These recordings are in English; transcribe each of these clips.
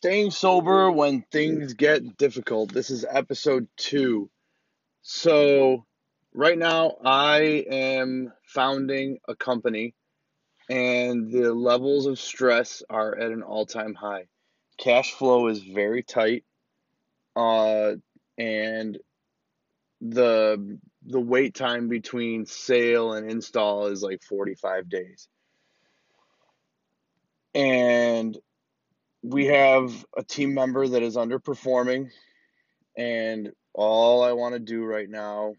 Staying sober when things get difficult. This is episode two. So, right now, I am founding a company, and the levels of stress are at an all time high. Cash flow is very tight, uh, and the the wait time between sale and install is like 45 days. And we have a team member that is underperforming and all I want to do right now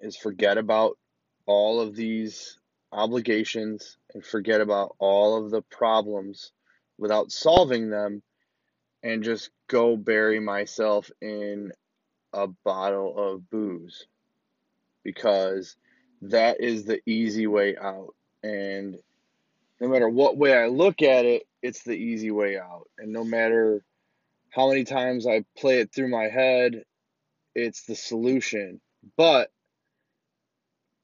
is forget about all of these obligations and forget about all of the problems without solving them and just go bury myself in a bottle of booze because that is the easy way out. And no matter what way I look at it it's the easy way out. And no matter how many times I play it through my head, it's the solution. But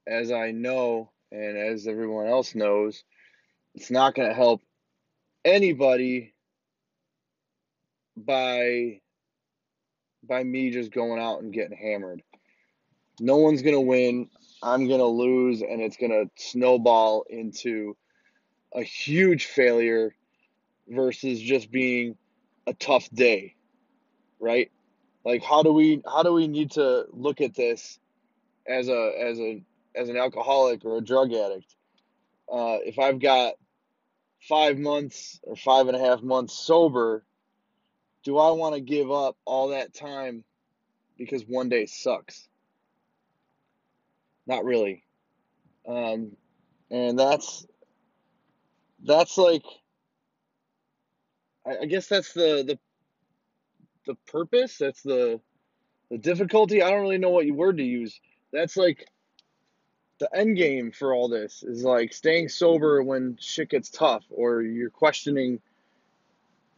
as I know, and as everyone else knows, it's not going to help anybody by by me just going out and getting hammered. No one's going to win. I'm going to lose and it's going to snowball into a huge failure versus just being a tough day, right? Like how do we how do we need to look at this as a as a as an alcoholic or a drug addict? Uh, if I've got five months or five and a half months sober, do I want to give up all that time because one day sucks? Not really. Um, and that's that's like I, I guess that's the the the purpose. That's the the difficulty. I don't really know what word to use. That's like the end game for all this is like staying sober when shit gets tough or you're questioning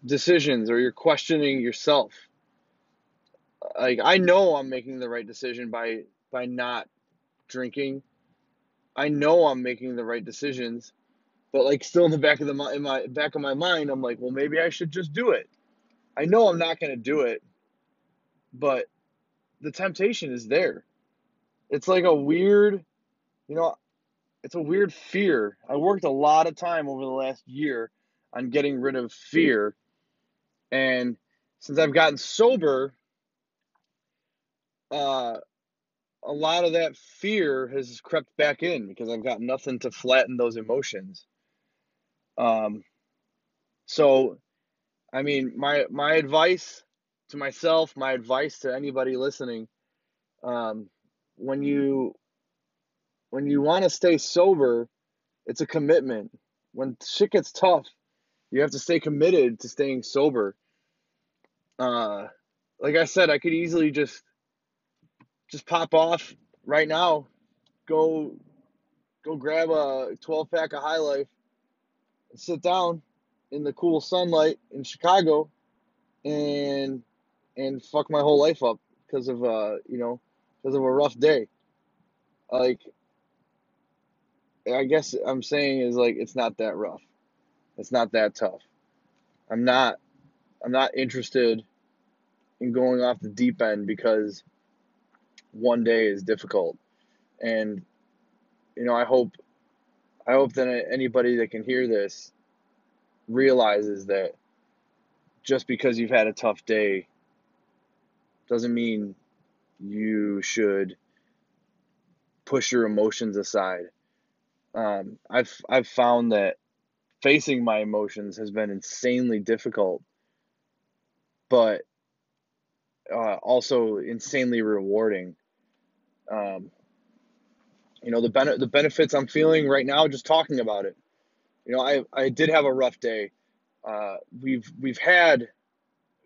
decisions or you're questioning yourself like i know i'm making the right decision by by not drinking i know i'm making the right decisions but like still in the back of the in my back of my mind, I'm like, well, maybe I should just do it. I know I'm not going to do it, but the temptation is there. It's like a weird, you know, it's a weird fear. I worked a lot of time over the last year on getting rid of fear. And since I've gotten sober, uh, a lot of that fear has crept back in because I've got nothing to flatten those emotions. Um, so, I mean, my my advice to myself, my advice to anybody listening, um, when you when you want to stay sober, it's a commitment. When shit gets tough, you have to stay committed to staying sober. Uh, like I said, I could easily just just pop off right now, go go grab a 12 pack of High Life and sit down in the cool sunlight in Chicago and and fuck my whole life up because of uh you know because of a rough day. Like i guess i'm saying is like it's not that rough. It's not that tough. I'm not i'm not interested in going off the deep end because one day is difficult. And you know i hope I hope that anybody that can hear this realizes that just because you've had a tough day doesn't mean you should push your emotions aside. Um, I've I've found that facing my emotions has been insanely difficult, but uh, also insanely rewarding. Um, you know the ben- the benefits I'm feeling right now just talking about it. You know, I I did have a rough day. Uh, we've we've had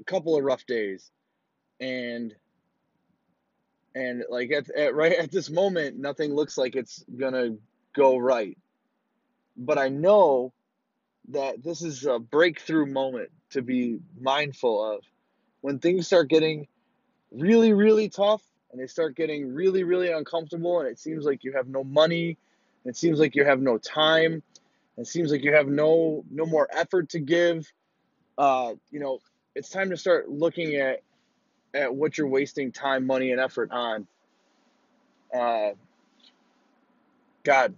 a couple of rough days, and and like at, at right at this moment, nothing looks like it's gonna go right. But I know that this is a breakthrough moment to be mindful of when things start getting really really tough and they start getting really, really uncomfortable, and it seems like you have no money, it seems like you have no time, it seems like you have no no more effort to give. uh, you know, it's time to start looking at at what you're wasting time, money, and effort on. Uh, God,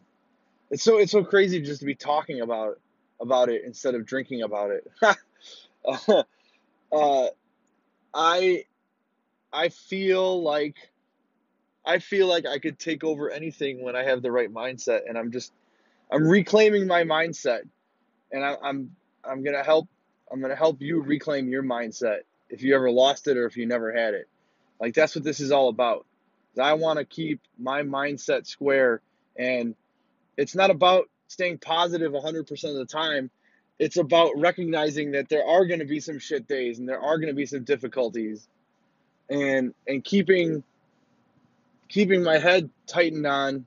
it's so it's so crazy just to be talking about about it instead of drinking about it. uh, I I feel like I feel like I could take over anything when I have the right mindset, and I'm just I'm reclaiming my mindset, and I, I'm I'm gonna help I'm gonna help you reclaim your mindset if you ever lost it or if you never had it. Like that's what this is all about. I want to keep my mindset square, and it's not about staying positive 100% of the time. It's about recognizing that there are going to be some shit days and there are going to be some difficulties, and and keeping keeping my head tightened on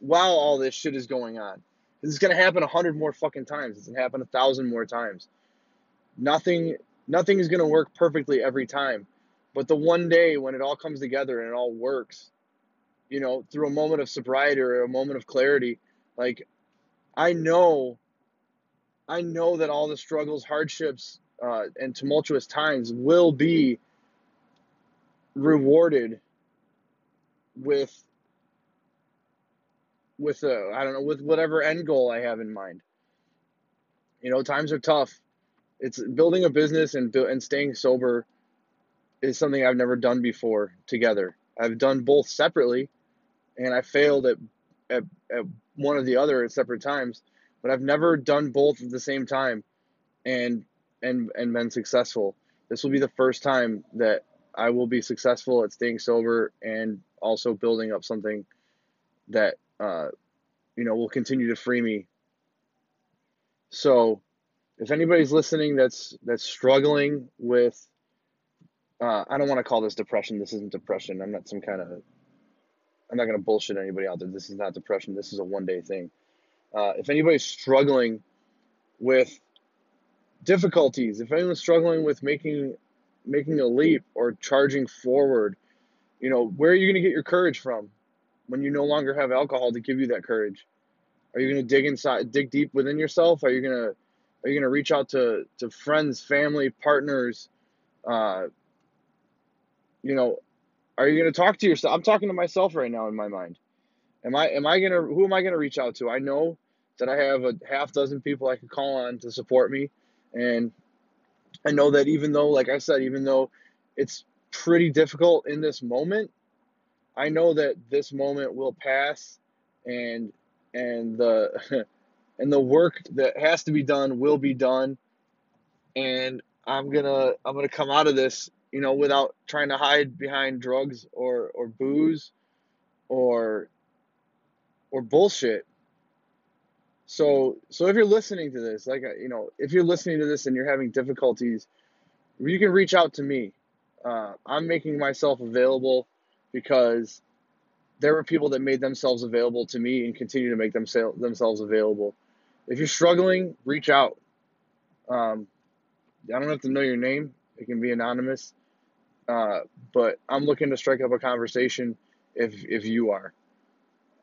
while all this shit is going on. This is gonna happen a hundred more fucking times. It's gonna happen a thousand more times. Nothing, nothing is gonna work perfectly every time. But the one day when it all comes together and it all works, you know, through a moment of sobriety or a moment of clarity, like I know, I know that all the struggles, hardships, uh, and tumultuous times will be rewarded with with a I don't know with whatever end goal I have in mind. You know, times are tough. It's building a business and and staying sober is something I've never done before together. I've done both separately, and I failed at at, at one or the other at separate times. But I've never done both at the same time, and and and been successful. This will be the first time that I will be successful at staying sober and also building up something that uh, you know will continue to free me. So, if anybody's listening that's that's struggling with, uh, I don't want to call this depression. This isn't depression. I'm not some kind of. I'm not gonna bullshit anybody out there. This is not depression. This is a one day thing. Uh, if anybody's struggling with difficulties, if anyone's struggling with making making a leap or charging forward, you know, where are you going to get your courage from when you no longer have alcohol to give you that courage? Are you going to dig inside, dig deep within yourself? Are you going to are you going to reach out to to friends, family, partners? Uh, you know, are you going to talk to yourself? I'm talking to myself right now in my mind. Am I am I going to who am I going to reach out to? I know that I have a half dozen people I can call on to support me and I know that even though, like I said, even though it's pretty difficult in this moment, I know that this moment will pass and and the and the work that has to be done will be done and I'm going to I'm going to come out of this, you know, without trying to hide behind drugs or or booze or or bullshit. So so if you're listening to this, like you know, if you're listening to this and you're having difficulties you can reach out to me. Uh, I'm making myself available because there were people that made themselves available to me and continue to make them themselves available. If you're struggling, reach out. Um, I don't have to know your name; it can be anonymous. Uh, but I'm looking to strike up a conversation if if you are.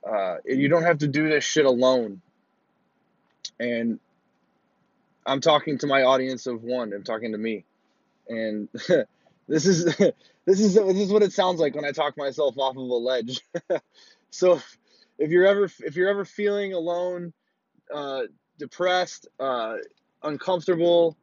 Uh, you don't have to do this shit alone. And I'm talking to my audience of one. I'm talking to me and this is this is this is what it sounds like when I talk myself off of a ledge. so if you're ever if you're ever feeling alone, uh, depressed, uh, uncomfortable,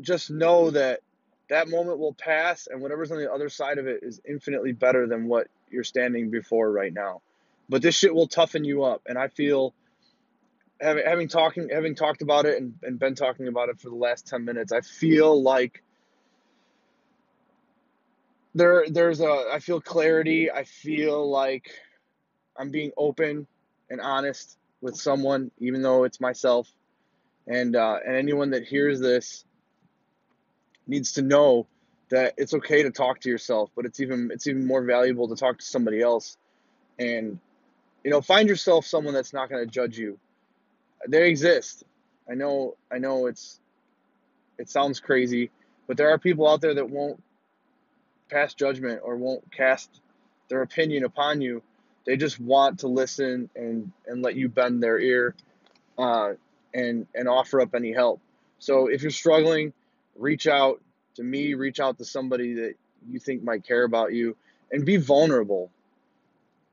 just know that that moment will pass, and whatever's on the other side of it is infinitely better than what you're standing before right now. But this shit will toughen you up, and I feel having having talking having talked about it and, and been talking about it for the last 10 minutes i feel like there there's a I feel clarity. I feel like I'm being open and honest with someone, even though it's myself. And uh, and anyone that hears this needs to know that it's okay to talk to yourself, but it's even it's even more valuable to talk to somebody else. And you know, find yourself someone that's not going to judge you. They exist. I know I know it's it sounds crazy, but there are people out there that won't pass judgment or won't cast their opinion upon you. They just want to listen and, and let you bend their ear uh, and, and offer up any help. So if you're struggling, reach out to me, reach out to somebody that you think might care about you, and be vulnerable.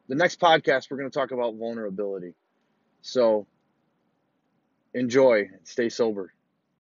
The next podcast, we're going to talk about vulnerability. So enjoy, stay sober.